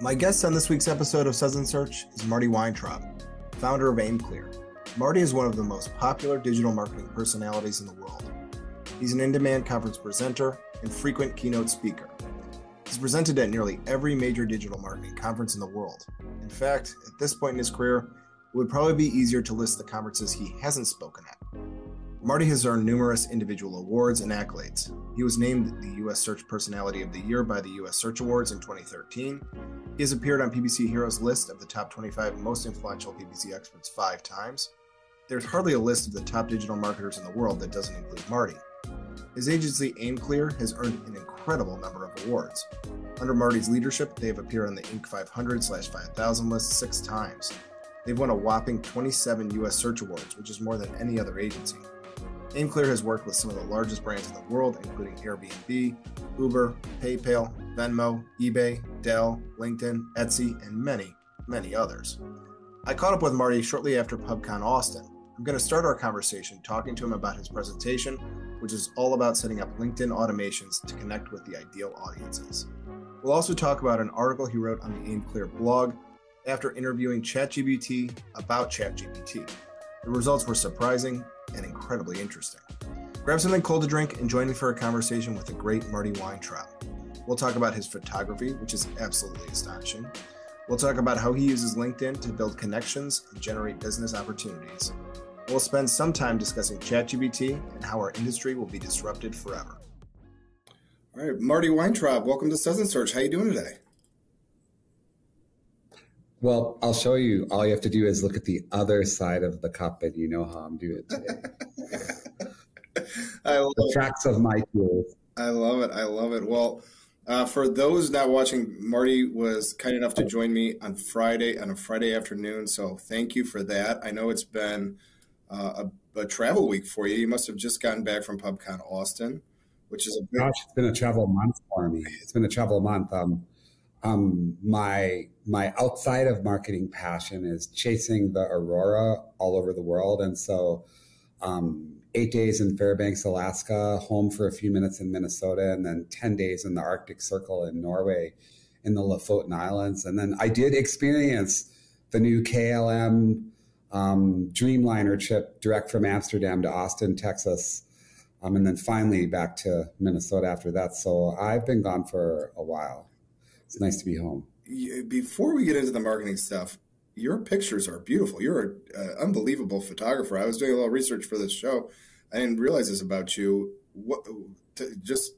My guest on this week's episode of Suds and Search is Marty Weintraub, founder of AimClear. Marty is one of the most popular digital marketing personalities in the world. He's an in demand conference presenter and frequent keynote speaker. He's presented at nearly every major digital marketing conference in the world. In fact, at this point in his career, it would probably be easier to list the conferences he hasn't spoken at. Marty has earned numerous individual awards and accolades. He was named the U.S. Search Personality of the Year by the U.S. Search Awards in 2013. He has appeared on PPC Heroes list of the top 25 most influential PPC experts five times. There's hardly a list of the top digital marketers in the world that doesn't include Marty. His agency AimClear has earned an incredible number of awards. Under Marty's leadership, they have appeared on the Inc. 500 5000 list six times. They've won a whopping 27 U.S. Search Awards, which is more than any other agency. AimClear has worked with some of the largest brands in the world, including Airbnb, Uber, PayPal, Venmo, eBay, Dell, LinkedIn, Etsy, and many, many others. I caught up with Marty shortly after PubCon Austin. I'm going to start our conversation talking to him about his presentation, which is all about setting up LinkedIn automations to connect with the ideal audiences. We'll also talk about an article he wrote on the AimClear blog after interviewing ChatGPT about ChatGPT. The results were surprising and incredibly interesting. Grab something cold to drink and join me for a conversation with the great Marty Weintraub. We'll talk about his photography, which is absolutely astonishing. We'll talk about how he uses LinkedIn to build connections and generate business opportunities. We'll spend some time discussing ChatGPT and how our industry will be disrupted forever. All right, Marty Weintraub, welcome to and Search. How are you doing today? Well, I'll show you. All you have to do is look at the other side of the cup, and you know how I'm doing today. I love the tracks of my tools. I love it. I love it. Well, uh, for those not watching, Marty was kind enough to join me on Friday on a Friday afternoon. So thank you for that. I know it's been uh, a, a, travel week for you. You must have just gotten back from PubCon Austin, which is a big- gosh, it's been a travel month for me. It's been a travel month. Um, um, my my outside of marketing passion is chasing the aurora all over the world, and so um, eight days in Fairbanks, Alaska, home for a few minutes in Minnesota, and then ten days in the Arctic Circle in Norway, in the Lofoten Islands, and then I did experience the new KLM um, Dreamliner trip direct from Amsterdam to Austin, Texas. Um, and then finally back to Minnesota after that. So I've been gone for a while it's nice to be home. Before we get into the marketing stuff, your pictures are beautiful. You're an unbelievable photographer. I was doing a little research for this show. I didn't realize this about you. What, to, just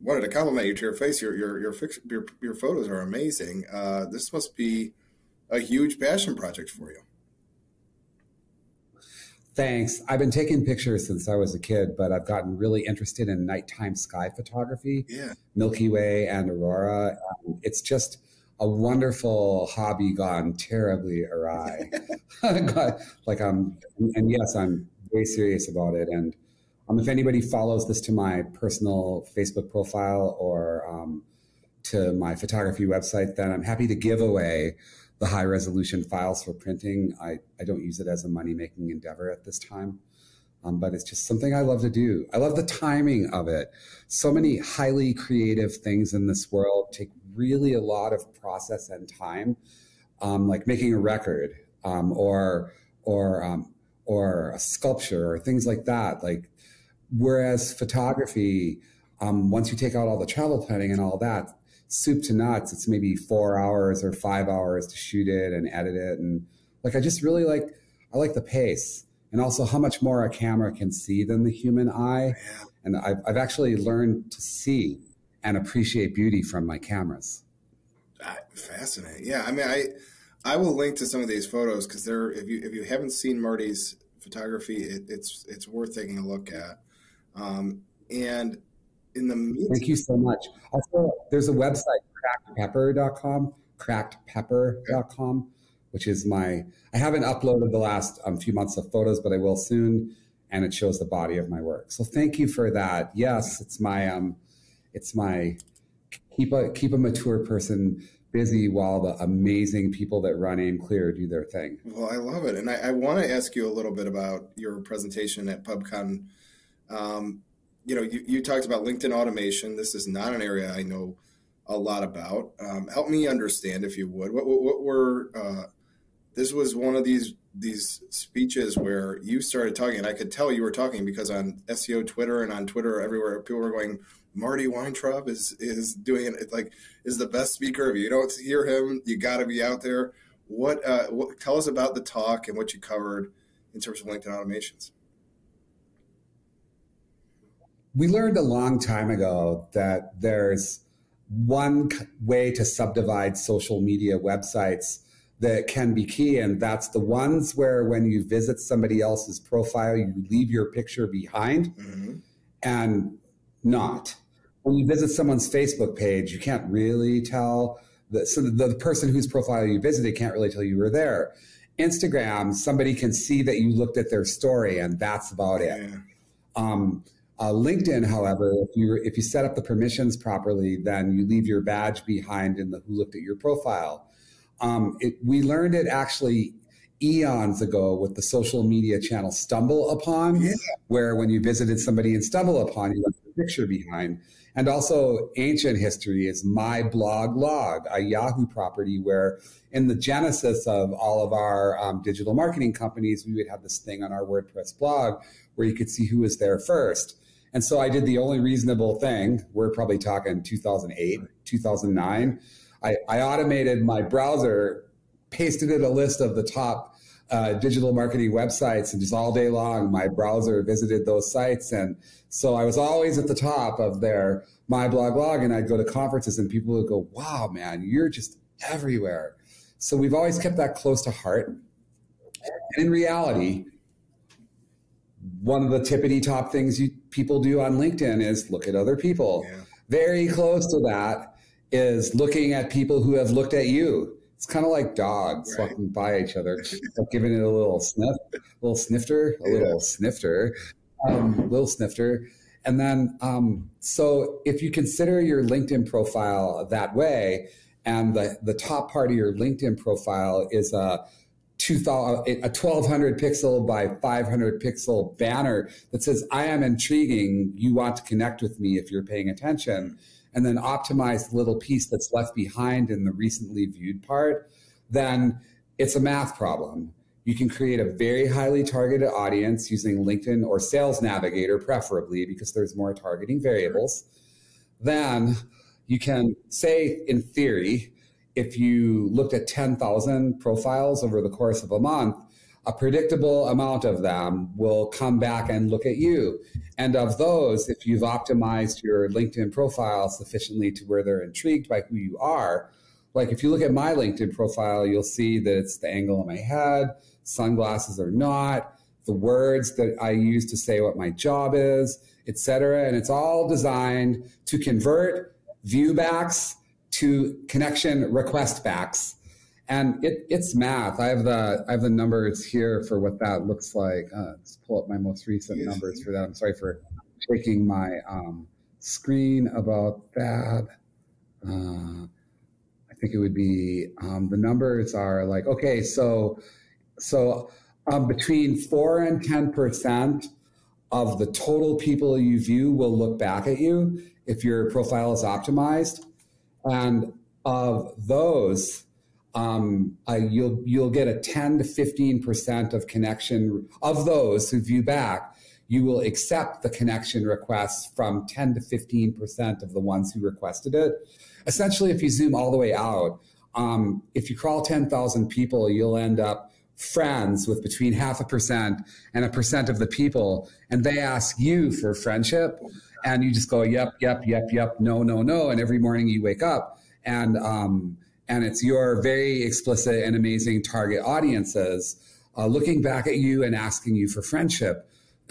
wanted to compliment you to your face. Your your your your, your photos are amazing. Uh, this must be a huge passion project for you. Thanks. I've been taking pictures since I was a kid, but I've gotten really interested in nighttime sky photography, yeah. Milky Way and aurora. Um, it's just a wonderful hobby gone terribly awry. like I'm, and yes, I'm very serious about it. And um, if anybody follows this to my personal Facebook profile or um, to my photography website, then I'm happy to give away the high resolution files for printing. I, I don't use it as a money making endeavor at this time. Um, but it's just something I love to do. I love the timing of it. So many highly creative things in this world take really a lot of process and time, um, like making a record um, or or um, or a sculpture or things like that. Like whereas photography, um, once you take out all the travel planning and all that, soup to nuts. It's maybe four hours or five hours to shoot it and edit it. And like, I just really like, I like the pace and also how much more a camera can see than the human eye. And I've, I've actually learned to see and appreciate beauty from my cameras. Fascinating. Yeah. I mean, I, I will link to some of these photos because they're, if you, if you haven't seen Marty's photography, it, it's, it's worth taking a look at. Um, and in the meantime, thank you so much. Also, there's a website crackedpepper.com, crackedpepper.com, which is my. I haven't uploaded the last um, few months of photos, but I will soon, and it shows the body of my work. So thank you for that. Yes, it's my um, it's my keep a keep a mature person busy while the amazing people that run AimClear do their thing well i love it and i, I want to ask you a little bit about your presentation at pubcon um, you know, you, you talked about LinkedIn automation. This is not an area I know a lot about. Um, help me understand, if you would. What, what, what were uh, this was one of these these speeches where you started talking, and I could tell you were talking because on SEO Twitter and on Twitter everywhere, people were going, Marty Weintraub is is doing it like is the best speaker. If you don't hear him, you got to be out there. What, uh, what tell us about the talk and what you covered in terms of LinkedIn automations? We learned a long time ago that there's one way to subdivide social media websites that can be key, and that's the ones where when you visit somebody else's profile, you leave your picture behind, mm-hmm. and not when you visit someone's Facebook page, you can't really tell. The, so the, the person whose profile you visited can't really tell you were there. Instagram, somebody can see that you looked at their story, and that's about it. Um, uh, LinkedIn, however, if you if you set up the permissions properly, then you leave your badge behind in the who looked at your profile. Um, it, we learned it actually eons ago with the social media channel StumbleUpon, yeah. where when you visited somebody in StumbleUpon, you left a picture behind. And also, ancient history is MyBlogLog, a Yahoo property where, in the genesis of all of our um, digital marketing companies, we would have this thing on our WordPress blog where you could see who was there first. And so I did the only reasonable thing. We're probably talking 2008, 2009. I, I automated my browser, pasted in a list of the top uh, digital marketing websites, and just all day long, my browser visited those sites. And so I was always at the top of their MyBlogLog, and I'd go to conferences, and people would go, "Wow, man, you're just everywhere." So we've always kept that close to heart. And in reality, one of the tippity top things you people do on LinkedIn is look at other people. Yeah. Very close to that is looking at people who have looked at you. It's kind of like dogs right. walking by each other, giving it a little sniff, a little snifter, a yeah. little snifter, um, little snifter. And then, um, so if you consider your LinkedIn profile that way, and the, the top part of your LinkedIn profile is a 2000, a 1200 pixel by 500 pixel banner that says, I am intriguing. You want to connect with me if you're paying attention. And then optimize the little piece that's left behind in the recently viewed part, then it's a math problem. You can create a very highly targeted audience using LinkedIn or Sales Navigator, preferably, because there's more targeting variables. Then you can say, in theory, if you looked at 10,000 profiles over the course of a month, a predictable amount of them will come back and look at you. And of those, if you've optimized your LinkedIn profile sufficiently to where they're intrigued by who you are, like if you look at my LinkedIn profile, you'll see that it's the angle of my head, sunglasses or not, the words that I use to say what my job is, etc. And it's all designed to convert viewbacks to connection request backs. And it, it's math. I have the I have the numbers here for what that looks like. Uh, let's pull up my most recent numbers for that. I'm sorry for shaking my um, screen about that. Uh, I think it would be um, the numbers are like okay, so so um, between four and ten percent of the total people you view will look back at you if your profile is optimized and of those, um, you'll you'll get a 10 to 15 percent of connection of those who view back. You will accept the connection requests from 10 to 15 percent of the ones who requested it. Essentially, if you zoom all the way out, um, if you crawl 10,000 people, you'll end up friends with between half a percent and a percent of the people, and they ask you for friendship and you just go yep yep yep yep no no no and every morning you wake up and um, and it's your very explicit and amazing target audiences uh, looking back at you and asking you for friendship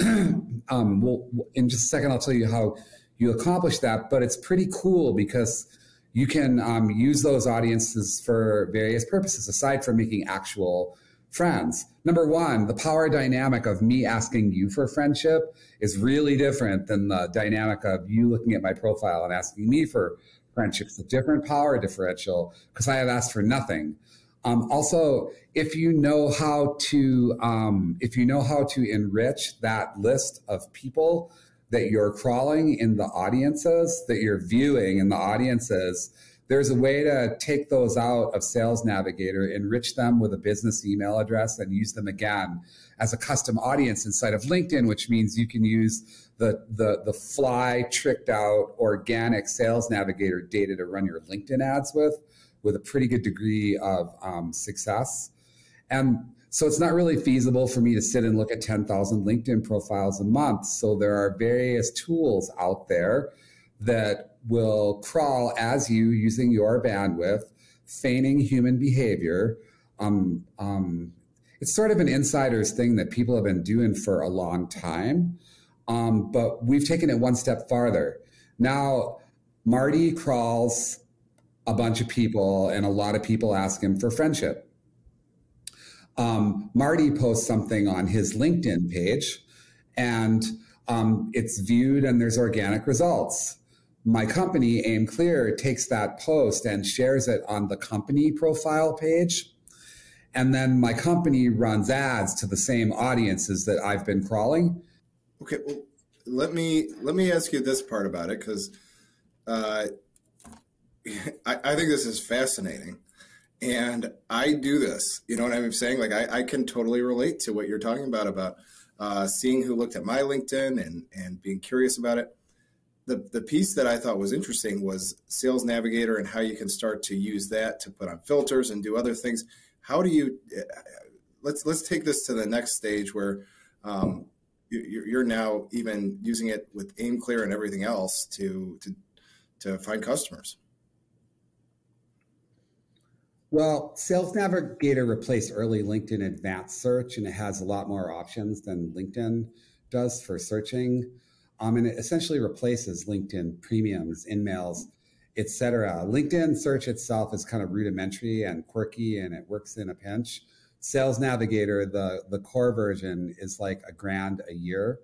um, well in just a second i'll tell you how you accomplish that but it's pretty cool because you can um, use those audiences for various purposes aside from making actual friends. Number one, the power dynamic of me asking you for friendship is really different than the dynamic of you looking at my profile and asking me for friendship. It's a different power differential because I have asked for nothing. Um, also, if you know how to, um, if you know how to enrich that list of people, that you're crawling in the audiences, that you're viewing in the audiences, there's a way to take those out of Sales Navigator, enrich them with a business email address, and use them again as a custom audience inside of LinkedIn, which means you can use the, the, the fly tricked out organic Sales Navigator data to run your LinkedIn ads with, with a pretty good degree of um, success. And so it's not really feasible for me to sit and look at 10,000 LinkedIn profiles a month. So there are various tools out there that will crawl as you using your bandwidth, feigning human behavior. Um, um, it's sort of an insider's thing that people have been doing for a long time. Um, but we've taken it one step farther. Now, Marty crawls a bunch of people, and a lot of people ask him for friendship. Um, Marty posts something on his LinkedIn page, and um, it's viewed, and there's organic results my company, AimClear, takes that post and shares it on the company profile page. And then my company runs ads to the same audiences that I've been crawling. Okay, well, let me let me ask you this part about it because uh, I, I think this is fascinating, and I do this. You know what I'm saying? Like I, I can totally relate to what you're talking about about uh, seeing who looked at my LinkedIn and and being curious about it the, the piece that I thought was interesting was Sales Navigator and how you can start to use that to put on filters and do other things. How do you let's let's take this to the next stage where um, you, are now even using it with AimClear and everything else to to to find customers. Well, Sales Navigator replaced early LinkedIn advanced search, and it has a lot more options than LinkedIn does for searching. Um, and it essentially replaces LinkedIn premiums, InMails, etc. LinkedIn search itself is kind of rudimentary and quirky, and it works in a pinch. Sales Navigator, the the core version, is like a grand a year.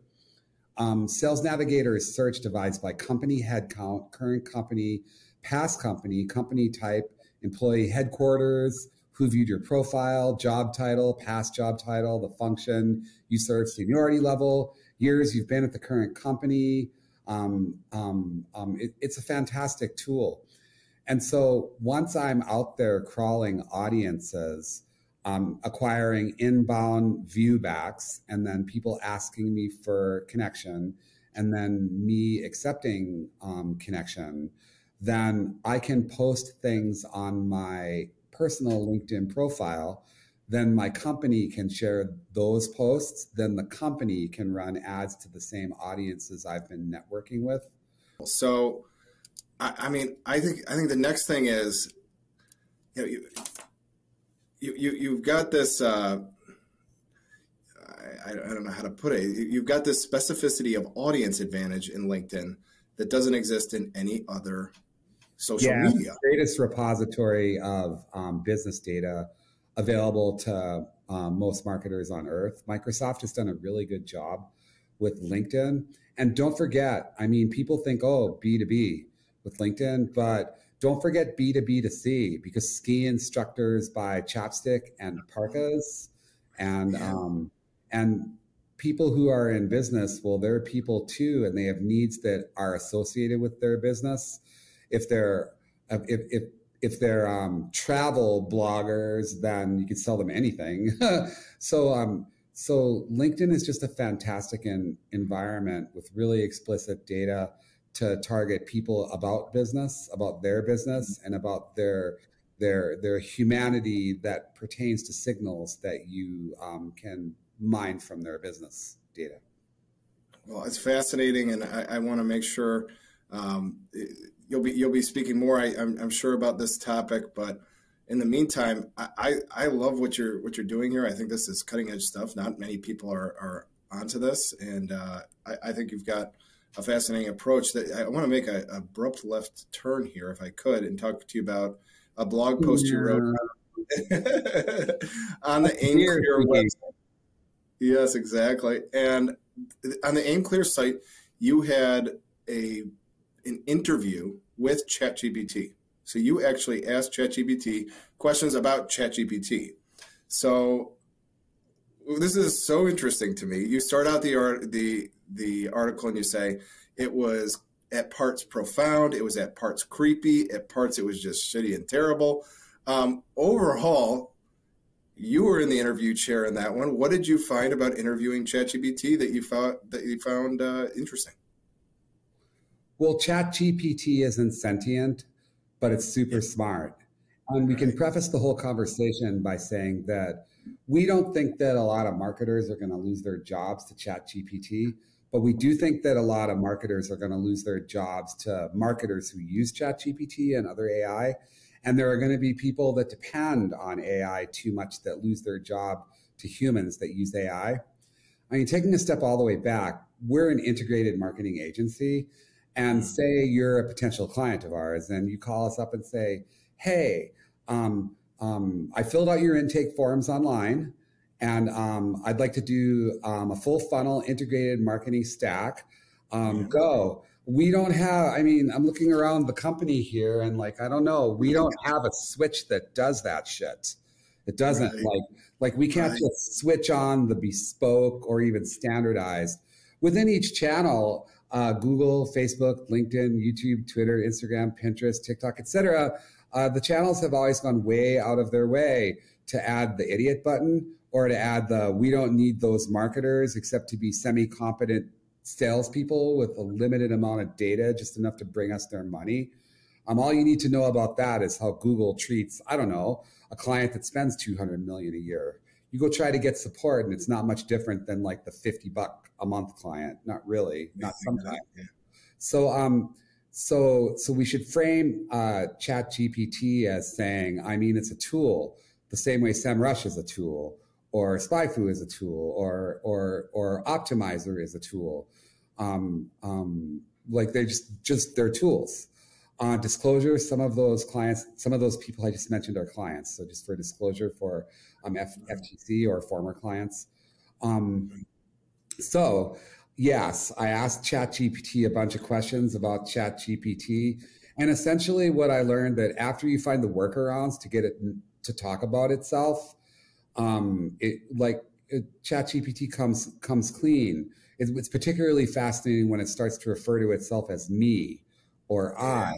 Um, Sales Navigator is search divides by company headcount, current company, past company, company type, employee headquarters, who viewed your profile, job title, past job title, the function you serve, seniority level, years you've been at the current company. Um, um, um, it, it's a fantastic tool. And so once I'm out there crawling audiences, um, acquiring inbound viewbacks, and then people asking me for connection, and then me accepting um, connection, then I can post things on my personal LinkedIn profile then my company can share those posts. Then the company can run ads to the same audiences I've been networking with. So, I, I mean, I think I think the next thing is, you know, you you, you you've got this. Uh, I, I don't know how to put it. You've got this specificity of audience advantage in LinkedIn that doesn't exist in any other social yeah, media. Greatest repository of um, business data available to um, most marketers on earth. Microsoft has done a really good job with LinkedIn. And don't forget, I mean, people think, oh, B2B with LinkedIn, but don't forget B2B to C because ski instructors buy chapstick and parkas and um, and people who are in business, well, they're people too, and they have needs that are associated with their business. If they're if, if if they're um, travel bloggers, then you can sell them anything. so, um, so LinkedIn is just a fantastic in, environment with really explicit data to target people about business, about their business, and about their their their humanity that pertains to signals that you um, can mine from their business data. Well, it's fascinating, and I, I want to make sure. Um, you'll be you'll be speaking more. I, am I'm, I'm sure about this topic, but in the meantime, I, I, I love what you're what you're doing here. I think this is cutting edge stuff. Not many people are are onto this, and uh, I, I think you've got a fascinating approach. That I want to make an abrupt left turn here, if I could, and talk to you about a blog post yeah. you wrote on the AimClear website. Yes, exactly. And on the AimClear site, you had a an interview with ChatGPT. So you actually ask ChatGPT questions about ChatGPT. So this is so interesting to me. You start out the the the article and you say it was at parts profound, it was at parts creepy, at parts it was just shitty and terrible. Um, overall, you were in the interview chair in that one. What did you find about interviewing ChatGPT that you found that you found uh, interesting? Well, ChatGPT isn't sentient, but it's super smart. And we can preface the whole conversation by saying that we don't think that a lot of marketers are going to lose their jobs to ChatGPT, but we do think that a lot of marketers are going to lose their jobs to marketers who use ChatGPT and other AI. And there are going to be people that depend on AI too much that lose their job to humans that use AI. I mean, taking a step all the way back, we're an integrated marketing agency. And say you're a potential client of ours and you call us up and say, hey, um, um, I filled out your intake forms online and um, I'd like to do um, a full funnel integrated marketing stack. Um, yeah. Go. We don't have, I mean, I'm looking around the company here and like, I don't know, we don't have a switch that does that shit. It doesn't right. like, like we can't right. just switch on the bespoke or even standardized within each channel. Uh, Google, Facebook, LinkedIn, YouTube, Twitter, Instagram, Pinterest, TikTok, etc. Uh, the channels have always gone way out of their way to add the idiot button or to add the we don't need those marketers except to be semi competent salespeople with a limited amount of data, just enough to bring us their money. Um, all you need to know about that is how Google treats, I don't know, a client that spends 200 million a year. You go try to get support, and it's not much different than like the 50 buck a month client. Not really, not sometimes. So, um, so, so we should frame uh, ChatGPT as saying, I mean, it's a tool, the same way SEMrush is a tool, or SpyFu is a tool, or or or Optmyzr is a tool. Um, um, like they just just they're tools. Uh, disclosure, some of those clients, some of those people I just mentioned are clients. So just for disclosure for um, F- FTC or former clients. Um, so yes, I asked ChatGPT a bunch of questions about ChatGPT. And essentially, what I learned that after you find the workarounds to get it to talk about itself, um, it like it, ChatGPT comes comes clean. It, it's particularly fascinating when it starts to refer to itself as me or I.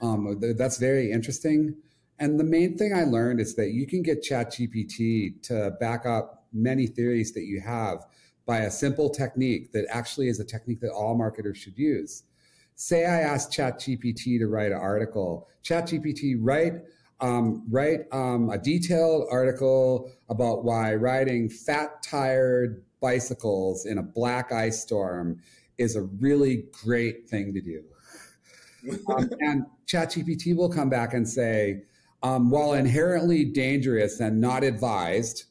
Um, that's very interesting. And the main thing I learned is that you can get ChatGPT to back up many theories that you have by a simple technique that actually is a technique that all marketers should use. Say I ask ChatGPT to write an article. ChatGPT, write um, write um, a detailed article about why riding fat tired bicycles in a black ice storm is a really great thing to do. Um, and ChatGPT will come back and say, um, while inherently dangerous and not advised,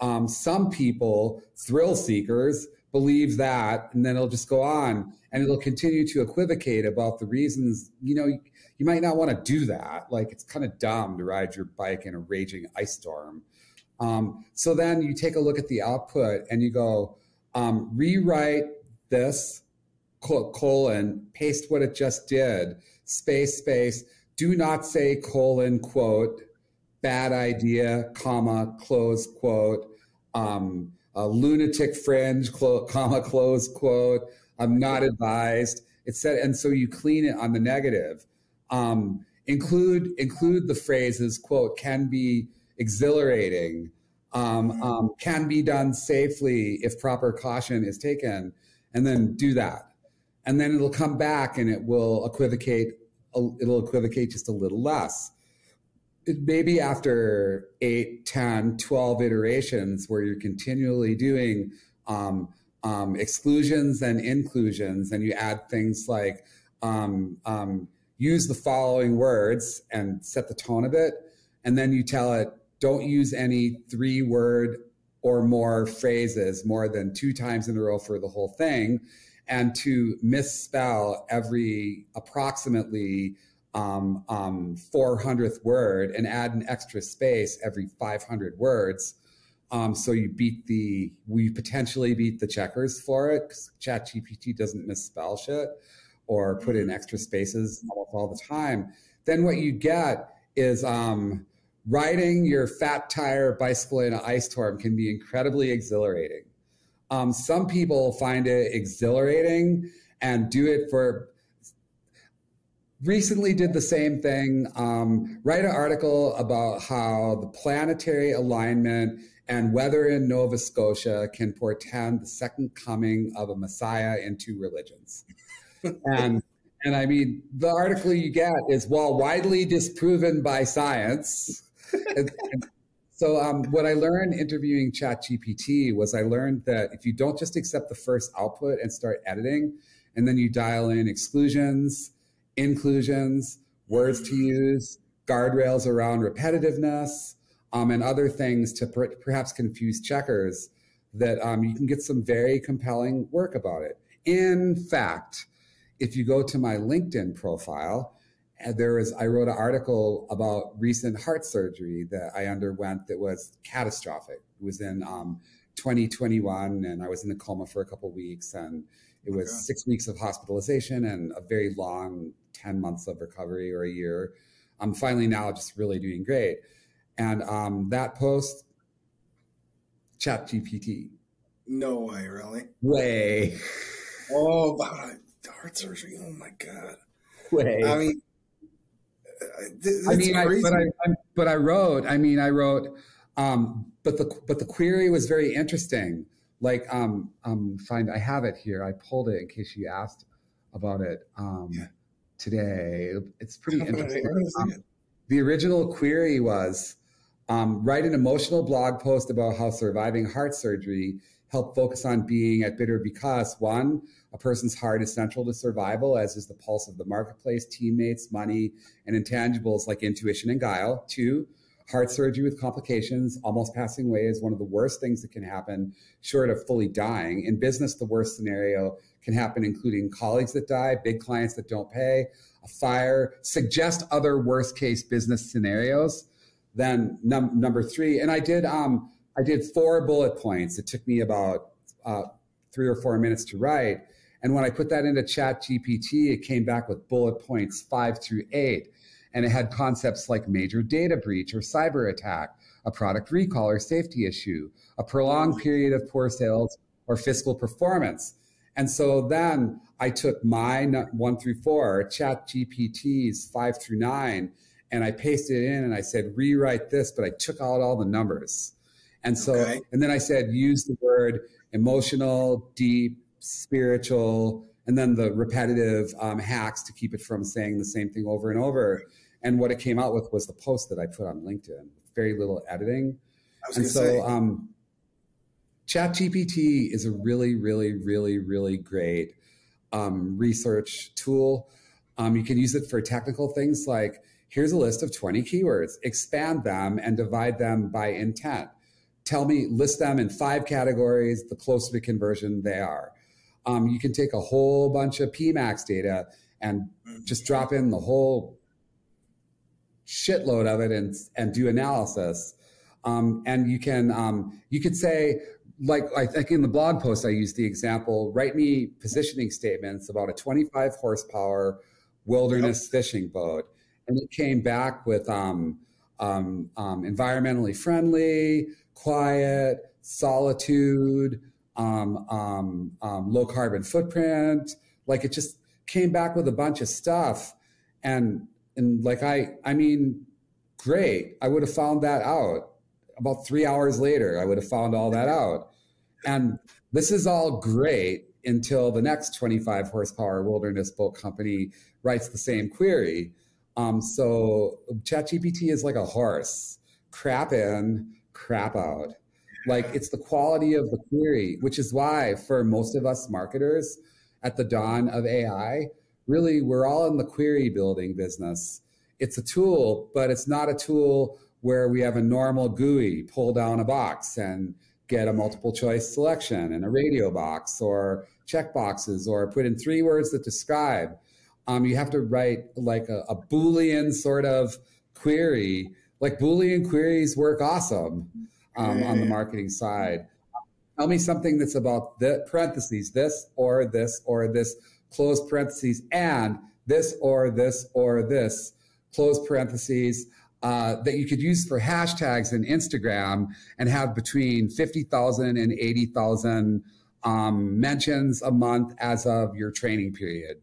um, some people, thrill seekers, believe that, and then it'll just go on and it'll continue to equivocate about the reasons. You know, you, you might not want to do that. Like it's kind of dumb to ride your bike in a raging ice storm. Um, so then you take a look at the output and you go, um, rewrite this colon, paste what it just did, space, space. Do not say colon, quote, bad idea, comma, close quote, um, a lunatic fringe, clo- comma, close quote. I'm not advised. It said, and so you clean it on the negative. Um, include include the phrases quote can be exhilarating, um, um, can be done safely if proper caution is taken, and then do that, and then it'll come back and it will equivocate. It'll equivocate just a little less maybe after 8 10 12 iterations where you're continually doing um, um, exclusions and inclusions and you add things like um, um, use the following words and set the tone of it and then you tell it don't use any three word or more phrases more than two times in a row for the whole thing and to misspell every approximately um, um, 400th word and add an extra space every 500 words. Um, so you beat the, we potentially beat the checkers for it because ChatGPT doesn't misspell shit or put in extra spaces almost all the time. Then what you get is um, riding your fat tire bicycle in an ice storm can be incredibly exhilarating. Um, some people find it exhilarating and do it for recently did the same thing um, write an article about how the planetary alignment and weather in nova scotia can portend the second coming of a messiah in two religions. And and i mean the article you get is well widely disproven by science so um, what i learned interviewing chatgpt was i learned that if you don't just accept the first output and start editing and then you dial in exclusions inclusions, words to use, guardrails around repetitiveness, um, and other things to per- perhaps confuse checkers, that um, you can get some very compelling work about it. In fact, if you go to my LinkedIn profile, there is I wrote an article about recent heart surgery that I underwent that was catastrophic. It was in um, 2021, and I was in a coma for a couple weeks, and it was okay. six weeks of hospitalization and a very long 10 months of recovery or a year. I'm finally now just really doing great. And um, that post, ChatGPT. No way, really? Way. Oh, about heart surgery. Oh my God. Way. I mean, I mean, I, but I, I, but I wrote. I mean, I wrote. Um, but the but the query was very interesting. Like, um, um, find I have it here. I pulled it in case you asked about it. Um, yeah today. It's pretty interesting. Um, the original query was um, write an emotional blog post about how surviving heart surgery helped focus on being at bitter because one, a person's heart is central to survival, as is the pulse of the marketplace, teammates, money, and intangibles like intuition and guile. Two, heart surgery with complications, almost passing away is one of the worst things that can happen, short of fully dying. In business, the worst scenario can happen, including colleagues that die, big clients that don't pay, a fire, suggest other worst case business scenarios. Then num- number three, and I did um, I did four bullet points. It took me about uh, three or four minutes to write. And when I put that into ChatGPT, it came back with bullet points five through eight. And it had concepts like major data breach or cyber attack, a product recall or safety issue, a prolonged period of poor sales or fiscal performance. And so then I took my one through four, ChatGPT's five through nine, and I pasted it in and I said, rewrite this, but I took out all the numbers. And so, okay. and then I said, use the word emotional, deep, spiritual, and then the repetitive um, hacks to keep it from saying the same thing over and over. And what it came out with was the post that I put on LinkedIn, very little editing. And so, um, ChatGPT is a really, really, really, really great um, research tool. Um, you can use it for technical things like here's a list of 20 keywords, expand them and divide them by intent. Tell me, list them in five categories, the closer to conversion they are. Um, you can take a whole bunch of PMAX data and just drop in the whole shitload of it and, and do analysis. Um, and you can um, you could say like I think in the blog post I used the example, write me positioning statements about a 25 horsepower wilderness yep. fishing boat. And it came back with um, um, um, environmentally friendly, quiet, solitude, um, um, um, low carbon footprint. Like it just came back with a bunch of stuff. And, and like, I, I mean, great. I would have found that out about three hours later, I would have found all that out. And this is all great until the next 25 horsepower wilderness boat company writes the same query. Um, so ChatGPT is like a horse crap in, crap out. Like it's the quality of the query, which is why for most of us marketers at the dawn of AI, really we're all in the query building business. It's a tool, but it's not a tool where we have a normal GUI pull down a box and get a multiple choice selection and a radio box or check boxes or put in three words that describe. Um, you have to write like a, a Boolean sort of query. Like Boolean queries work awesome um, on the marketing side. Tell me something that's about the parentheses, this or this or this, close parentheses, and this or this or this, close parentheses uh, that you could use for hashtags in Instagram and have between 50,000 and 80,000 um, mentions a month as of your training period.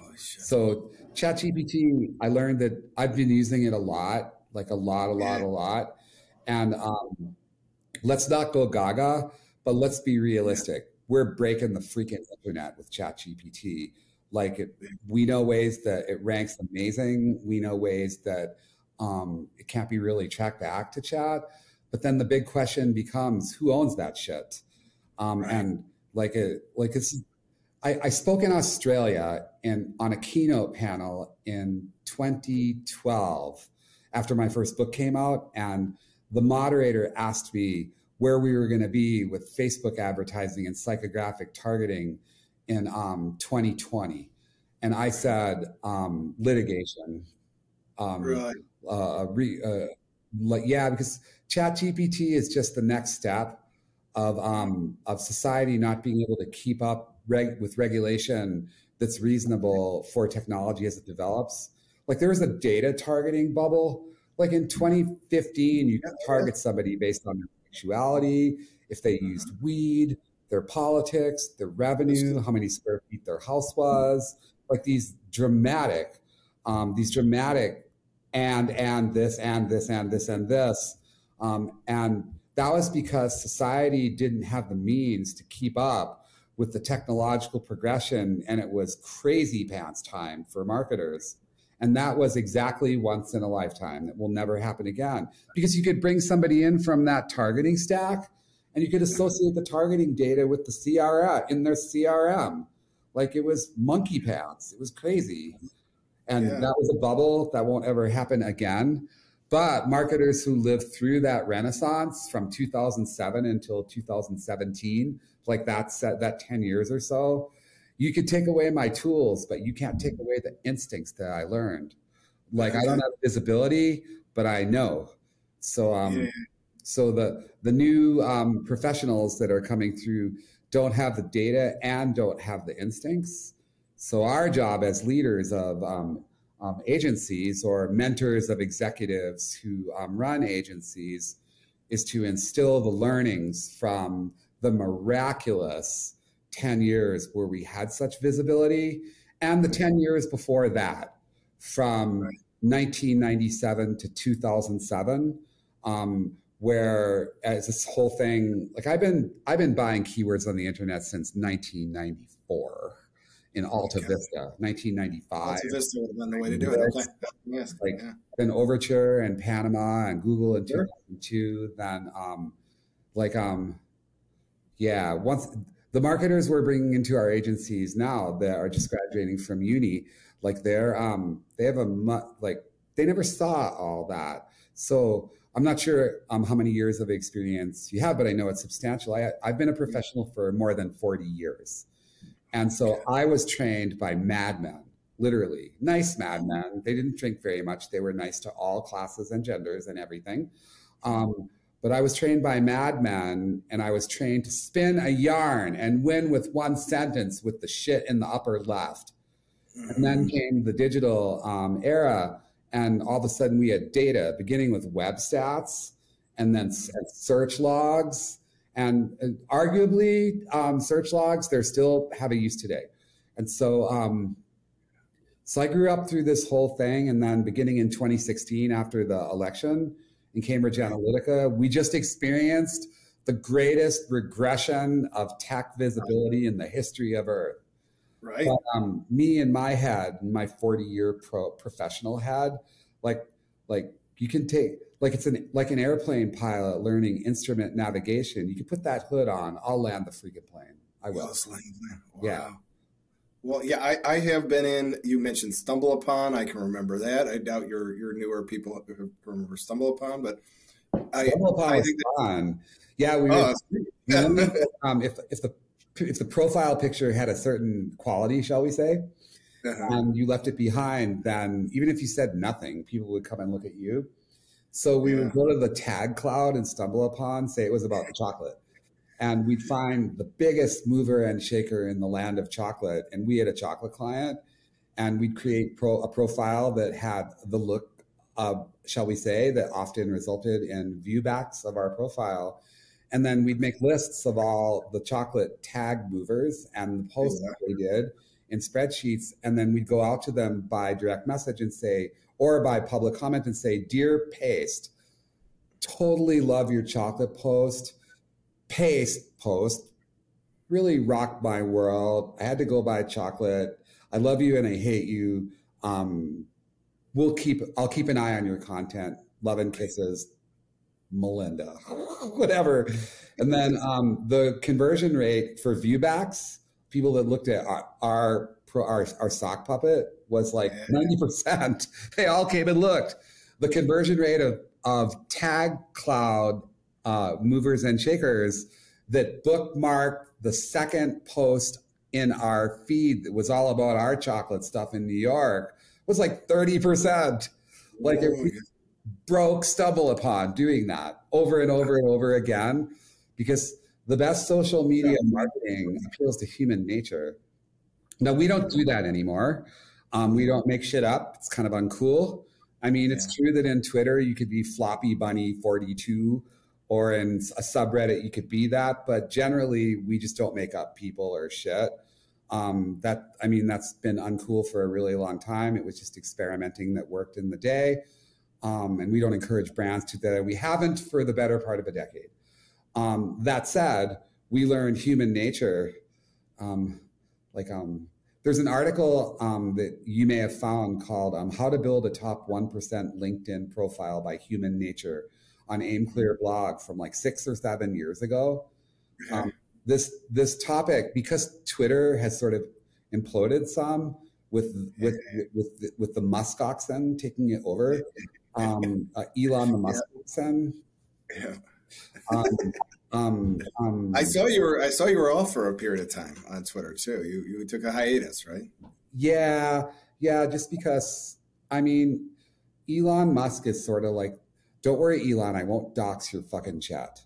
Oh, so ChatGPT, I learned that I've been using it a lot, like a lot, a lot, a lot. And um, let's not go gaga, but let's be realistic. We're breaking the freaking internet with ChatGPT. Like it, we know ways that it ranks amazing. We know ways that um, it can't be really tracked back to chat. But then the big question becomes, who owns that shit? Um, right. And like it, like it's I, I spoke in Australia and on a keynote panel in 2012 after my first book came out, and the moderator asked me where we were going to be with Facebook advertising and psychographic targeting in um, 2020, and I said um, litigation. Um, right. Uh, re, uh, like, yeah, because ChatGPT is just the next step of um, of society not being able to keep up reg- with regulation that's reasonable for technology as it develops. Like there was a data targeting bubble. Like in 2015, you could target somebody based on their sexuality, if they mm-hmm. used weed, their politics, their revenue, how many square feet their house was. Like these dramatic, um, these dramatic, and and this and this and this and this, um, and that was because society didn't have the means to keep up with the technological progression and it was crazy pants time for marketers. And that was exactly once in a lifetime that will never happen again. Because you could bring somebody in from that targeting stack and you could associate the targeting data with the CRM in their CRM like it was monkey pants. It was crazy. And yeah. that was a bubble that won't ever happen again but marketers who lived through that renaissance from 2007 until 2017 like that, that 10 years or so you could take away my tools but you can't take away the instincts that i learned. Like i don't have visibility but i know. So um yeah. so the the new um, professionals that are coming through don't have the data and don't have the instincts. So our job as leaders of um, um, agencies or mentors of executives who um, run agencies is to instill the learnings from the miraculous 10 years where we had such visibility and the 10 years before that from 1997 to 2007 um, where as this whole thing like i've been i've been buying keywords on the internet since 1994 in Alta okay. Vista, 1995. Alta Vista would have been the way to do it. Okay. Yes. Like yeah. then Overture and Panama and Google in sure. 2002. Then um, like um, yeah, once the marketers we're bringing into our agencies now that are just graduating from uni, like they're um, they have a like they never saw all that. So I'm not sure um, how many years of experience you have, but I know it's substantial. I, I've been a professional for more than 40 years. And so I was trained by madmen, literally nice madmen. They didn't drink very much. They were nice to all classes and genders and everything. Um, but I was trained by madmen and I was trained to spin a yarn and win with one sentence with the shit in the upper left. And then mm-hmm. came the digital um, era, and all of a sudden we had data beginning with web stats and then search logs and, arguably, um, search logs, they're still have a use today. And so, um, so I grew up through this whole thing. And then beginning in 2016, after the election in Cambridge Analytica, we just experienced the greatest regression of tech visibility in the history of Earth. Right. But, um, me in my head, my 40 year pro professional head, like, like you can take like it's an like an airplane pilot learning instrument navigation. You can put that hood on. I'll land the freaking plane. I will. Wow. Yeah. Well, yeah, I, I have been in. You mentioned StumbleUpon. I can remember that. I doubt your your newer people remember StumbleUpon, but I, StumbleUpon I think that, fun. Yeah, we. Oh, um, if if the if the profile picture had a certain quality, shall we say, uh-huh. and you left it behind, then even if you said nothing, people would come and look at you. So we yeah. would go to the tag cloud and StumbleUpon, say it was about chocolate. And we'd find the biggest mover and shaker in the land of chocolate. And we had a chocolate client. And we'd create pro, a profile that had the look, of, shall we say, that often resulted in viewbacks of our profile. And then we'd make lists of all the chocolate tag movers and the posts yeah. they did in spreadsheets. And then we'd go out to them by direct message and say, or by public comment and say, Dear Paste, totally love your chocolate post. Paste post really rocked my world. I had to go buy chocolate. I love you and I hate you. Um, we'll keep, I'll keep an eye on your content. Love and kisses, Melinda, whatever. And then um, the conversion rate for viewbacks, people that looked at our, our our, our sock puppet was like ninety percent. They all came and looked. The conversion rate of of tag cloud uh, movers and shakers that bookmark the second post in our feed that was all about our chocolate stuff in New York was like 30%. Like it broke StumbleUpon doing that over and over and over again because the best social media marketing appeals to human nature. Now, we don't do that anymore. Um, we don't make shit up. It's kind of uncool. I mean, yeah. it's true that in Twitter, you could be floppy bunny 42 or in a subreddit, you could be that. But generally, we just don't make up people or shit. Um, that, I mean, that's been uncool for a really long time. It was just experimenting that worked in the day. Um, and we don't encourage brands to that. We haven't for the better part of a decade. Um, that said, we learned human nature. Um, like, um, there's an article um, that you may have found called um, "How to Build a Top One Percent LinkedIn Profile by Human Nature" on AimClear blog from like six or seven years ago. Um, this this topic because Twitter has sort of imploded some with with with with, with the Musk oxen taking it over. Um, uh, Elon the Musk oxen. Yeah. Um, um, um, I saw you were I saw you were off for a period of time on Twitter too. You you took a hiatus, right? Yeah, yeah. Just because I mean, Elon Musk is sort of like, don't worry, Elon, I won't dox your fucking chat.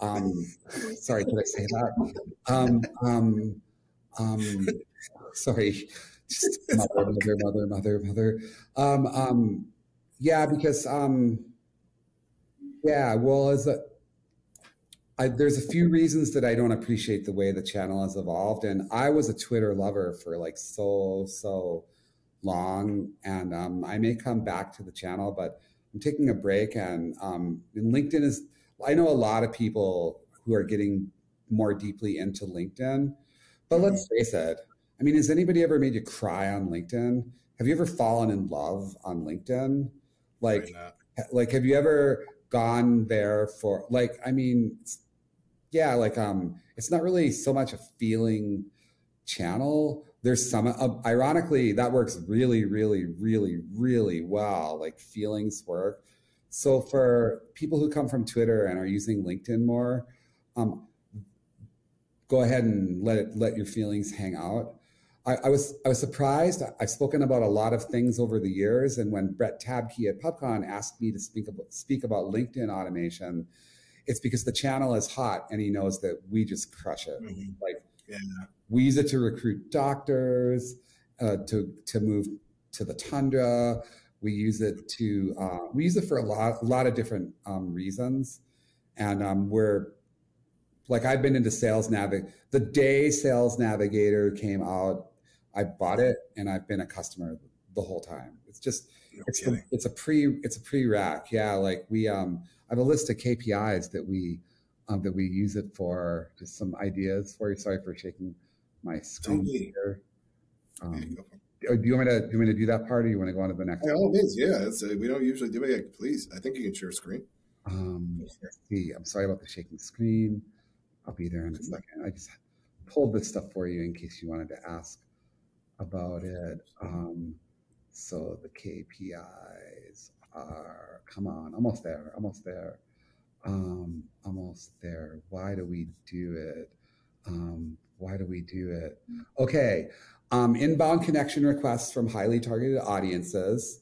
Um, sorry, did I say that? Um, um, um, sorry, just mother, mother, mother, mother, mother. Um, um, yeah, because um, yeah, well, as a I, there's a few reasons that I don't appreciate the way the channel has evolved. And I was a Twitter lover for like so, so long. And um, I may come back to the channel, but I'm taking a break. And, um, and LinkedIn is, I know a lot of people who are getting more deeply into LinkedIn. But let's mm-hmm. face it, I mean, has anybody ever made you cry on LinkedIn? Have you ever fallen in love on LinkedIn? Like, like, have you ever gone there for like? I mean, yeah, like um, it's not really so much a feeling channel. There's some, uh, ironically, that works really, really, really, really well. Like feelings work. So for people who come from Twitter and are using LinkedIn more, um, go ahead and let it let your feelings hang out. I, I, was I was surprised. I've spoken about a lot of things over the years, and when Brett Tabke at PubCon asked me to speak about speak about LinkedIn automation, it's because the channel is hot and he knows that we just crush it. Mm-hmm. Like yeah. we use it to recruit doctors, uh, to to move to the tundra. We use it to uh, we use it for a lot a lot of different um, reasons, and um, we're like I've been into Sales Navigator. The day Sales Navigator came out, I bought it and I've been a customer the whole time. It's just no it's the, it's a pre it's a pre rack. Yeah, like we um I have a list of KPIs that we um, that we use it for. Just some ideas for you. Sorry for shaking my screen here. Um, oh, do you want me to do you want me to do that part, or you want to go on to the next? By all means, yeah. A, we don't usually do it. Please, I think you can share screen. Um, see, I'm sorry about the shaking screen. I'll be there in a second. I just pulled this stuff for you in case you wanted to ask about it. Um, so the KPIs are. Come on, almost there, almost there, um, almost there. Why do we do it? Um, why do we do it? Okay, um, inbound connection requests from highly targeted audiences,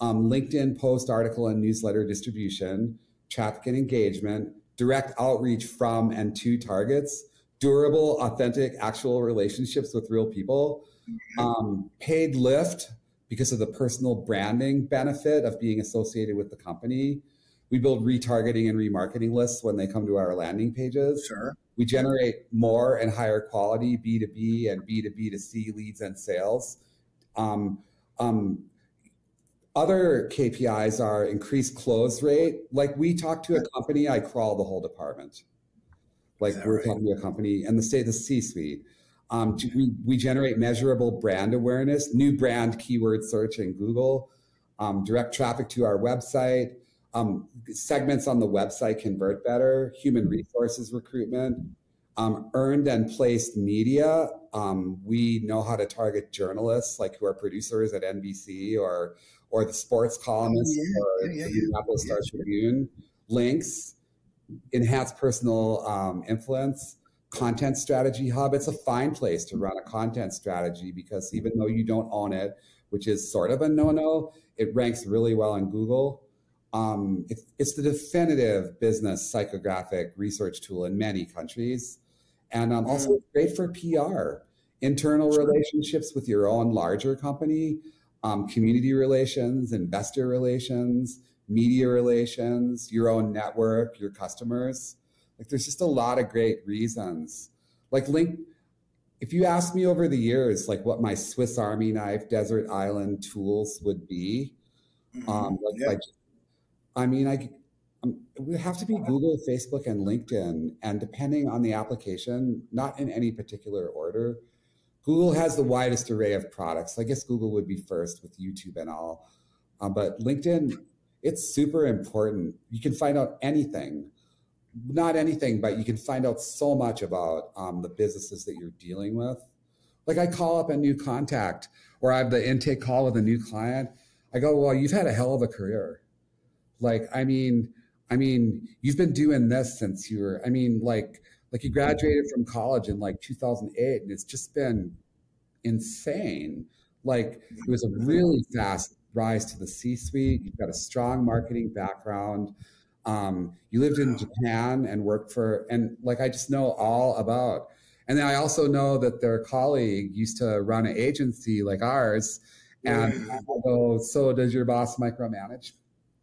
um, LinkedIn post, article, and newsletter distribution, traffic and engagement, direct outreach from and to targets, durable, authentic, actual relationships with real people, um, paid lift because of the personal branding benefit of being associated with the company, we build retargeting and remarketing lists when they come to our landing pages. Sure. We generate more and higher quality B2B and B2B2C leads and sales. Um, um, other KPIs are increased close rate. Like we talk to a company, I crawl the whole department. Like we're right? talking to a company and the state, the C-suite. Um, we, we generate measurable brand awareness, new brand keyword search in Google, um, direct traffic to our website, um, segments on the website convert better, human resources recruitment, um, earned and placed media. Um, we know how to target journalists, like who are producers at NBC or or the sports columnists oh, yeah, or yeah, the Minneapolis Star Tribune. Links, enhance personal um, influence, content strategy hub. It's a fine place to run a content strategy because even though you don't own it, which is sort of a no-no, it ranks really well in Google. Um, it's, it's the definitive business psychographic research tool in many countries. And um, also mm. great for PR, internal relationships with your own larger company, um, community relations, investor relations, media relations, your own network, your customers. Like there's just a lot of great reasons. Like link, if you ask me over the years, like what my Swiss Army knife desert island tools would be, mm-hmm. um, like, yeah. like I mean, I um, it would have to be Google, Facebook, and LinkedIn. And depending on the application, not in any particular order, Google has the widest array of products. I guess Google would be first with YouTube and all. Um, but LinkedIn, it's super important. You can find out anything, not anything, but you can find out so much about um, the businesses that you're dealing with. Like I call up a new contact or I have the intake call with a new client. I go, well, you've had a hell of a career like, I mean, I mean, you've been doing this since you were, I mean, like, like you graduated from college in like 2008 and it's just been insane. Like it was a really fast rise to the C-suite. You've got a strong marketing background. Um, you lived in Japan and worked for, and like I just know all about. And then I also know that their colleague used to run an agency like ours. And go, so does your boss micromanage?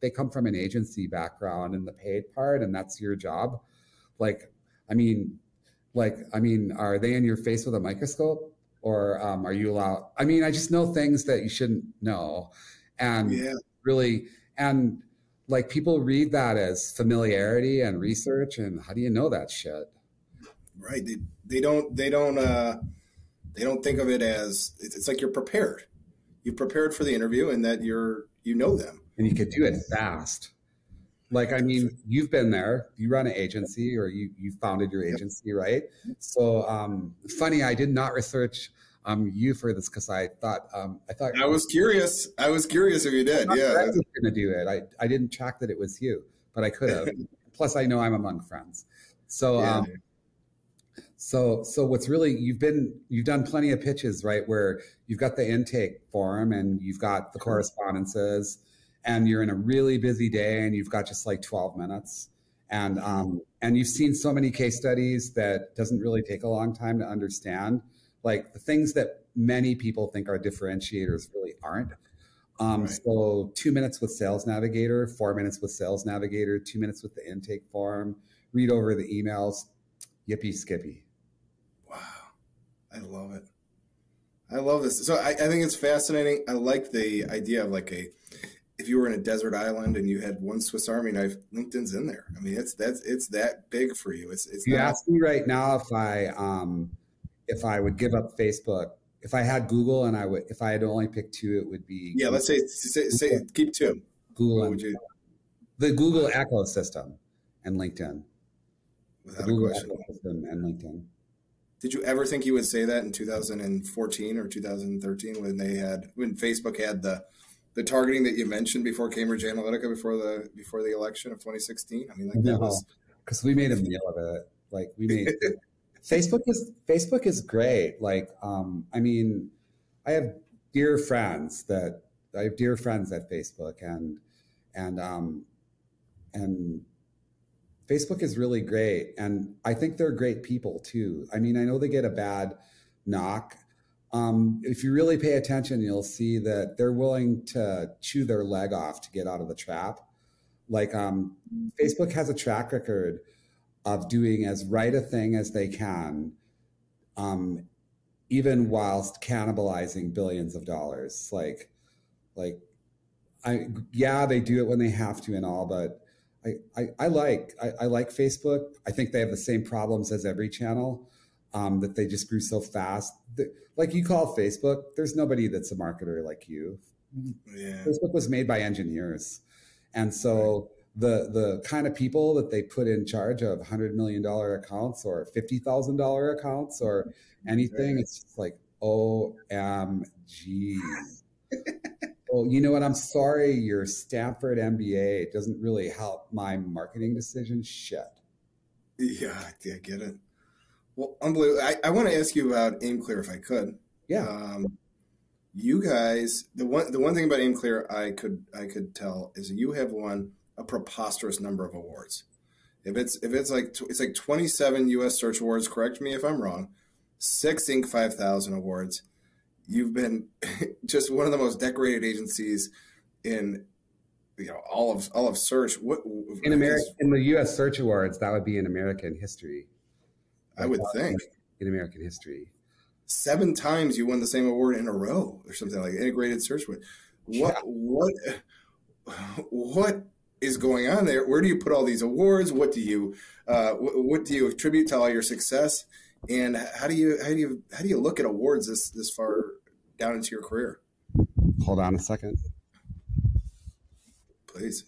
they come from an agency background in the paid part and that's your job like i mean like i mean are they in your face with a microscope or um, are you allowed i mean i just know things that you shouldn't know and yeah. really and like people read that as familiarity and research and how do you know that shit right they, they don't they don't uh they don't think of it as it's like you're prepared you've prepared for the interview and that you're you know them and you could do it fast. Like, I mean, you've been there. You run an agency, or you you founded your agency, right? So, um, funny, I did not research um, you for this because I thought um, I thought I was curious. I was curious if you did. Yeah, I was going to do it. I I didn't track that it was you, but I could have. Plus, I know I'm among friends. So, yeah. um, so so what's really you've been you've done plenty of pitches, right? Where you've got the intake form and you've got the correspondences and you're in a really busy day and you've got just like 12 minutes and um, and you've seen so many case studies that doesn't really take a long time to understand like the things that many people think are differentiators really aren't um, right. so two minutes with sales navigator four minutes with sales navigator two minutes with the intake form read over the emails yippee skippy wow i love it i love this so I, I think it's fascinating i like the idea of like a if you were in a desert island and you had one Swiss Army knife, LinkedIn's in there. I mean, it's that's it's that big for you. It's it's. You not- ask me right now if I um if I would give up Facebook. If I had Google and I would, if I had only picked two, it would be. Yeah, let's say say, say keep two. Google. would you? The Google ecosystem and LinkedIn. Without the Google ecosystem and LinkedIn. Did you ever think you would say that in 2014 or 2013 when they had when Facebook had the the targeting that you mentioned before Cambridge Analytica before the before the election of 2016? I mean, like that was because we made a meal of it. Like we made Facebook is Facebook is great. Like, um, I mean, I have dear friends that I have dear friends at Facebook, and and um, and Facebook is really great, and I think they're great people too. I mean, I know they get a bad knock um, if you really pay attention, you'll see that they're willing to chew their leg off to get out of the trap. Like um, Facebook has a track record of doing as right a thing as they can, um, even whilst cannibalizing billions of dollars. Like, like, I yeah, they do it when they have to and all, but I I, I like I, I, like Facebook. I think they have the same problems as every channel. Um, that they just grew so fast. Like you call Facebook, there's nobody that's a marketer like you. Yeah. Facebook was made by engineers, and so the the kind of people that they put in charge of hundred million dollar accounts or fifty thousand dollar accounts or anything, it's just like OMG. well, you know what? I'm sorry, your Stanford MBA doesn't really help my marketing decision. Shit. Yeah, I get it. Well, unbelievable. I, I want to ask you about AimClear if I could. Yeah. Um, you guys, the one the one thing about AimClear I could I could tell is you have won a preposterous number of awards. If it's if it's like it's like 27 U.S. Search Awards, correct me if I'm wrong. Six Inc. 5000 awards. You've been just one of the most decorated agencies in you know all of all of search. What in America in the U.S. Search Awards that would be in American history. I would think in American history. Seven times you won the same award in a row, or something like integrated search. What yeah. what what is going on there? Where do you put all these awards? What do you uh, what do you attribute to all your success? And how do you how do you how do you look at awards this this far down into your career? Hold on a second, please.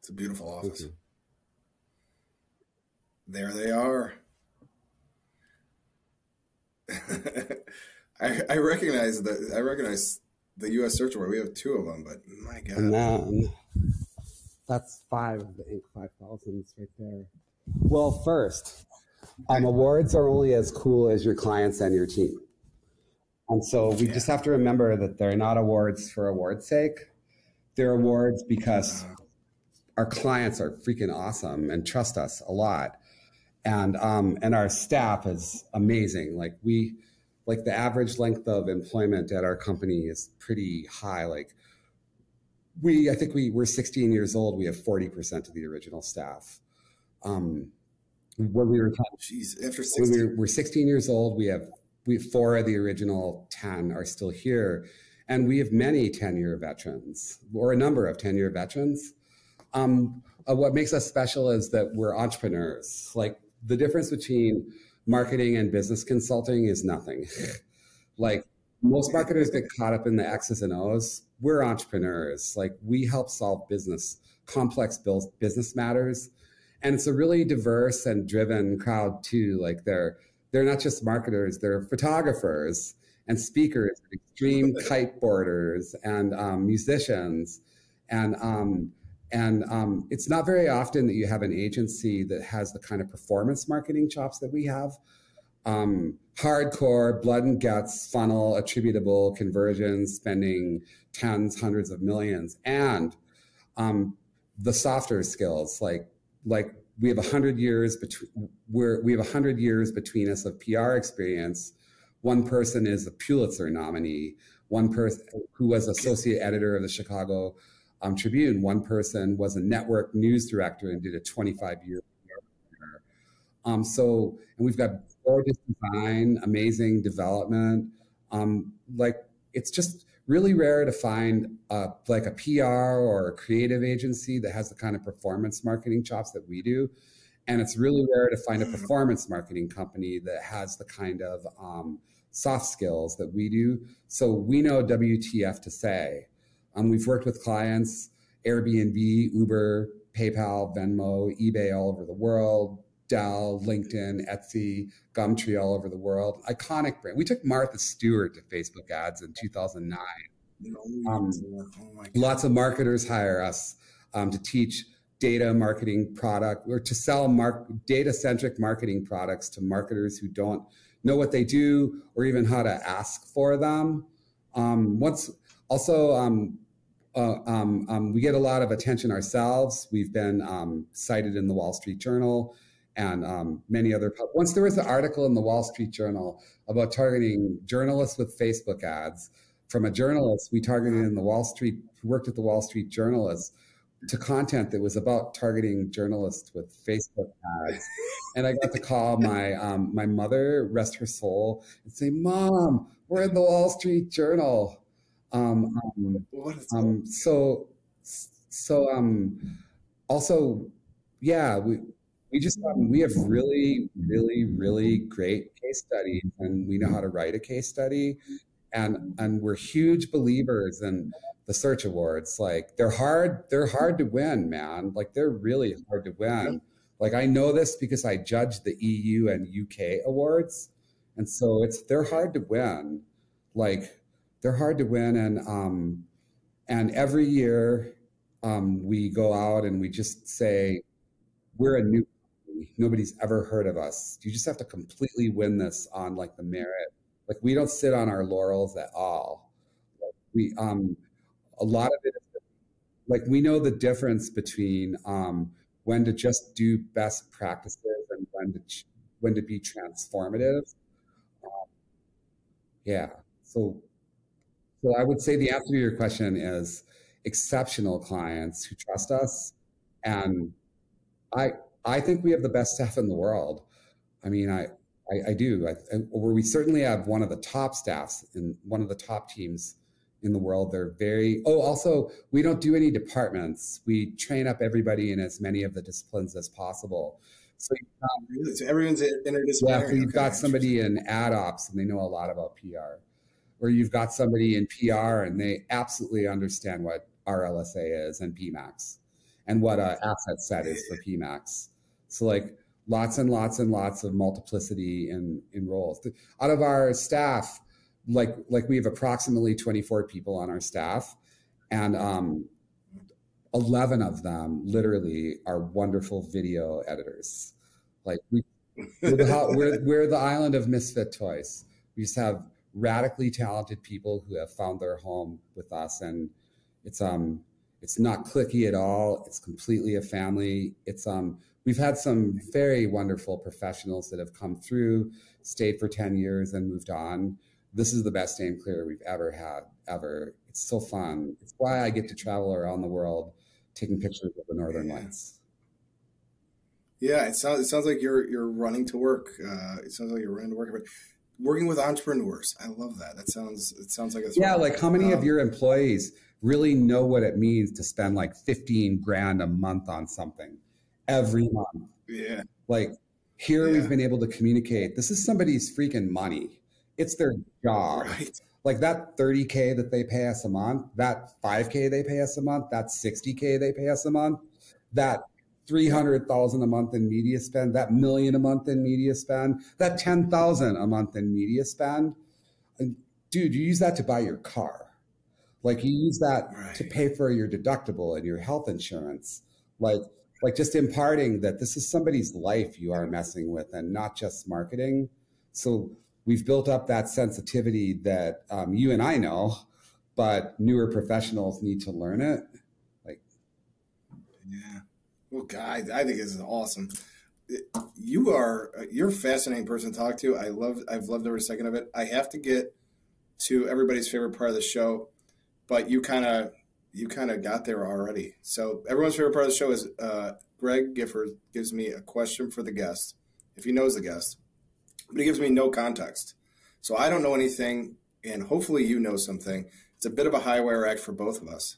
It's a beautiful office. There they are. I, I recognize that. I recognize the U.S. Search Award. We have two of them, but my God. And then that's five of the Inc. 5000s right there. Well, first, um, awards are only as cool as your clients and your team. And so we yeah. just have to remember that they're not awards for awards' sake. They're awards because our clients are freaking awesome and trust us a lot. And um, and our staff is amazing. Like we like the average length of employment at our company is pretty high. Like we, I think we we're 16 years old. We have 40% of the original staff. Um, when we were, Jeez, after 16. We were, we're 16 years old, we have we four of the original 10 are still here, and we have many 10 year veterans or a number of 10 year veterans. Um, uh, what makes us special is that we're entrepreneurs. Like the difference between marketing and business consulting is nothing. like most marketers get caught up in the X's and O's. We're entrepreneurs. Like we help solve business, complex business matters. And it's a really diverse and driven crowd too. Like they're they're not just marketers, they're photographers and speakers, extreme kiteboarders and um, musicians. And um, and um, it's not very often that you have an agency that has the kind of performance marketing chops that we have. Um, hardcore, blood and guts, funnel, attributable conversions, spending tens, hundreds of millions, and um, the softer skills like like we have a hundred years between we're we have a hundred years between us of PR experience. One person is a Pulitzer nominee. One person who was associate editor of the Chicago um, Tribune. One person was a network news director and did a 25 year. Um, so, and we've got gorgeous design, amazing development. Um, like it's just really rare to find a, like a PR or a creative agency that has the kind of performance marketing chops that we do. And it's really rare to find a performance marketing company that has the kind of um, soft skills that we do. So we know WTF to say um, we've worked with clients, Airbnb, Uber, PayPal, Venmo, eBay all over the world, Dell, LinkedIn, Etsy, Gumtree all over the world. Iconic brand. We took Martha Stewart to Facebook ads in 2009. Um, lots of marketers hire us um, to teach data marketing product or to sell mark, data centric marketing products to marketers who don't know what they do or even how to ask for them. Um, once also um, uh, um, um, we get a lot of attention ourselves. We've been um, cited in the Wall Street Journal and um, many other. Once there was an article in the Wall Street Journal about targeting journalists with Facebook ads from a journalist we targeted in the Wall Street, who worked at the Wall Street Journalist to content that was about targeting journalists with Facebook ads. And I got to call my um, my mother, rest her soul, and say, "Mom, we're in the Wall Street Journal." Um, um, so so um, also, yeah, we we just um, we have really really really great case studies, and we know how to write a case study, and and we're huge believers in the search awards. Like they're hard they're hard to win man. Like they're really hard to win. Like i know this because i judge the eu and uk awards and so it's they're hard to win. Like they're hard to win and um and every year um we go out and we just say we're a new company. nobody's ever heard of us you just have to completely win this on like the merit like we don't sit on our laurels at all we um a lot of it is like we know the difference between um, when to just do best practices and when to ch- when to be transformative. Um, yeah. So, so I would say the answer to your question is exceptional clients who trust us, and I I think we have the best staff in the world. I mean, I I, I do. I, or we certainly have one of the top staffs in one of the top teams in the world. They're very, oh, also, we don't do any departments. We train up everybody in as many of the disciplines as possible. So, um, so everyone's interdisciplinary. Yeah, so you've okay, got somebody in ad ops and they know a lot about PR, or you've got somebody in PR and they absolutely understand what RLSA is and PMAX and what an asset set is for PMAX. So, like, lots and lots and lots of multiplicity in, in roles. Out of our staff, like like we have approximately 24 people on our staff and um, 11 of them literally are wonderful video editors like we, we're, the, we're, we're the island of misfit toys we just have radically talented people who have found their home with us and it's um it's not clicky at all it's completely a family it's um we've had some very wonderful professionals that have come through stayed for 10 years and moved on this is the best AimClear we've ever had, ever. It's so fun. It's why I get to travel around the world taking pictures of the Northern yeah. Lights. Yeah, it sounds it sounds like you're you're running to work. Uh, it sounds like you're running to work. Working with entrepreneurs, I love that. That sounds it sounds like a yeah. Like how many um, of your employees really know what it means to spend like fifteen grand a month on something every month? Yeah. Like here, yeah. we've been able to communicate. This is somebody's freaking money it's their job. Right. Like that 30K that they pay us a month, that 5K they pay us a month, that 60K they pay us a month, that 300,000 a month in media spend, that million a month in media spend, that 10,000 a month in media spend. And dude, you use that to buy your car. Like you use that right. to pay for your deductible and your health insurance. Like like just imparting that this is somebody's life you are messing with and not just marketing. So we've built up that sensitivity that um, you and I know, but newer professionals need to learn it. Like, yeah. Well, guys, I think this is awesome. You are you're a fascinating person to talk to. I love I've loved every second of it. I have to get to everybody's favorite part of the show, but you kind of you kind of got there already. So everyone's favorite part of the show is uh, Greg Gifford gives me a question for the guest, if he knows the guest but he gives me no context. So I don't know anything, and hopefully you know something. It's a bit of a high wire act for both of us.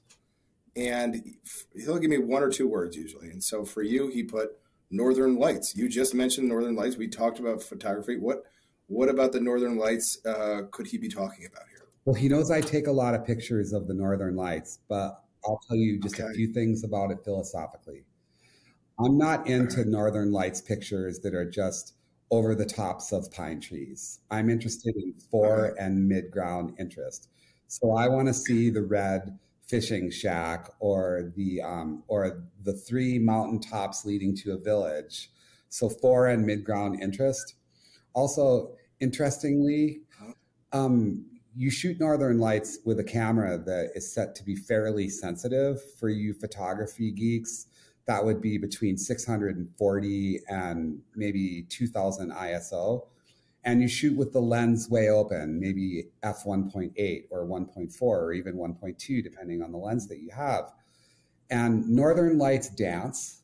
And he'll give me one or two words usually. And so for you, he put Northern Lights. You just mentioned Northern Lights. We talked about photography. What what about the Northern Lights uh, could he be talking about here? Well, he knows I take a lot of pictures of the Northern Lights, but I'll tell you just okay. a few things about it philosophically. I'm not into right. Northern Lights pictures that are just over the tops of pine trees. I'm interested in fore and mid ground interest. So I want to see the red fishing shack or the um, or the three mountain tops leading to a village. So fore and mid ground interest. Also, interestingly, um, you shoot northern lights with a camera that is set to be fairly sensitive for you photography geeks that would be between 640 and maybe 2000 ISO. And you shoot with the lens way open, maybe f1.8 or 1.4 or even 1.2, depending on the lens that you have. And northern lights dance.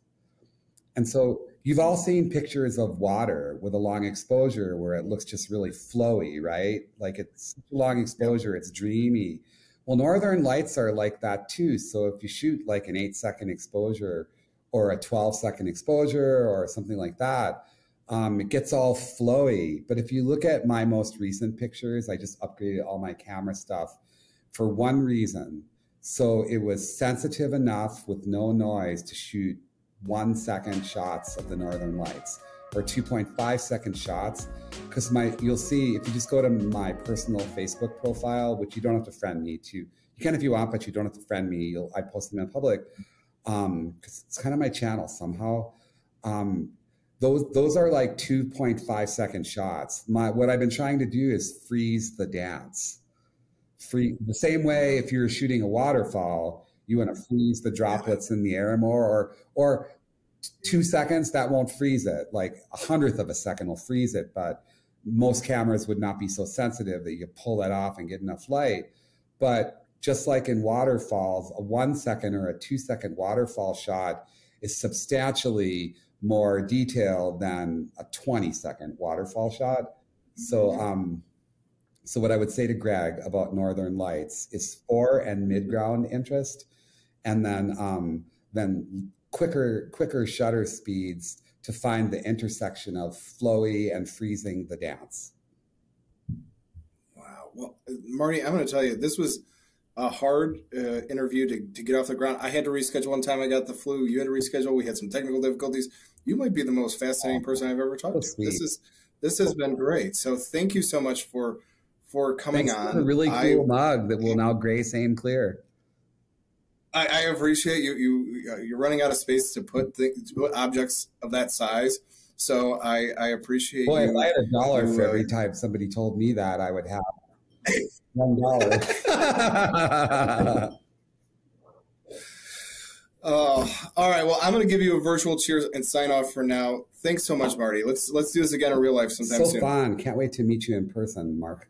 And so you've all seen pictures of water with a long exposure where it looks just really flowy, right? Like it's long exposure, it's dreamy. Well, northern lights are like that too. So if you shoot like an eight second exposure or a 12 second exposure or something like that, um, it gets all flowy. But if you look at my most recent pictures, I just upgraded all my camera stuff for one reason. So it was sensitive enough with no noise to shoot one second shots of the northern lights or 2.5 second shots because my you'll see if you just go to my personal facebook profile which you don't have to friend me to you can if you want but you don't have to friend me you'll i post them in public um because it's kind of my channel somehow um those those are like 2.5 second shots. My what i've been trying to do is freeze the dance. Free the same way if you're shooting a waterfall you want to freeze the droplets in the air more or or two seconds that won't freeze it. Like a hundredth of a second will freeze it but most cameras would not be so sensitive that you pull that off and get enough light. But just like in waterfalls a one second or a two second waterfall shot is substantially more detail than a 20 second waterfall shot so um so what i would say to greg about northern lights is fore and mid-ground interest and then um then quicker quicker shutter speeds to find the intersection of flowy and freezing the dance. Wow. Well, Marty, I'm going to tell you, this was a hard uh, interview to, to get off the ground. I had to reschedule one time. I got the flu. You had to reschedule. We had some technical difficulties. You might be the most fascinating person I've ever talked to. This is this has been great. So thank you so much for for coming Thanks on. a really cool I, mug that will now grace AimClear. I, I appreciate you. You you're running out of space to put things, to put objects of that size. So I, I appreciate. Boy, you, if I had a dollar for every uh, time somebody told me that, I would have one dollar. Oh, all right. Well, I'm going to give you a virtual cheers and sign off for now. Thanks so much, Marty. Let's let's do this again in real life sometime so soon. fun! Can't wait to meet you in person, Mark.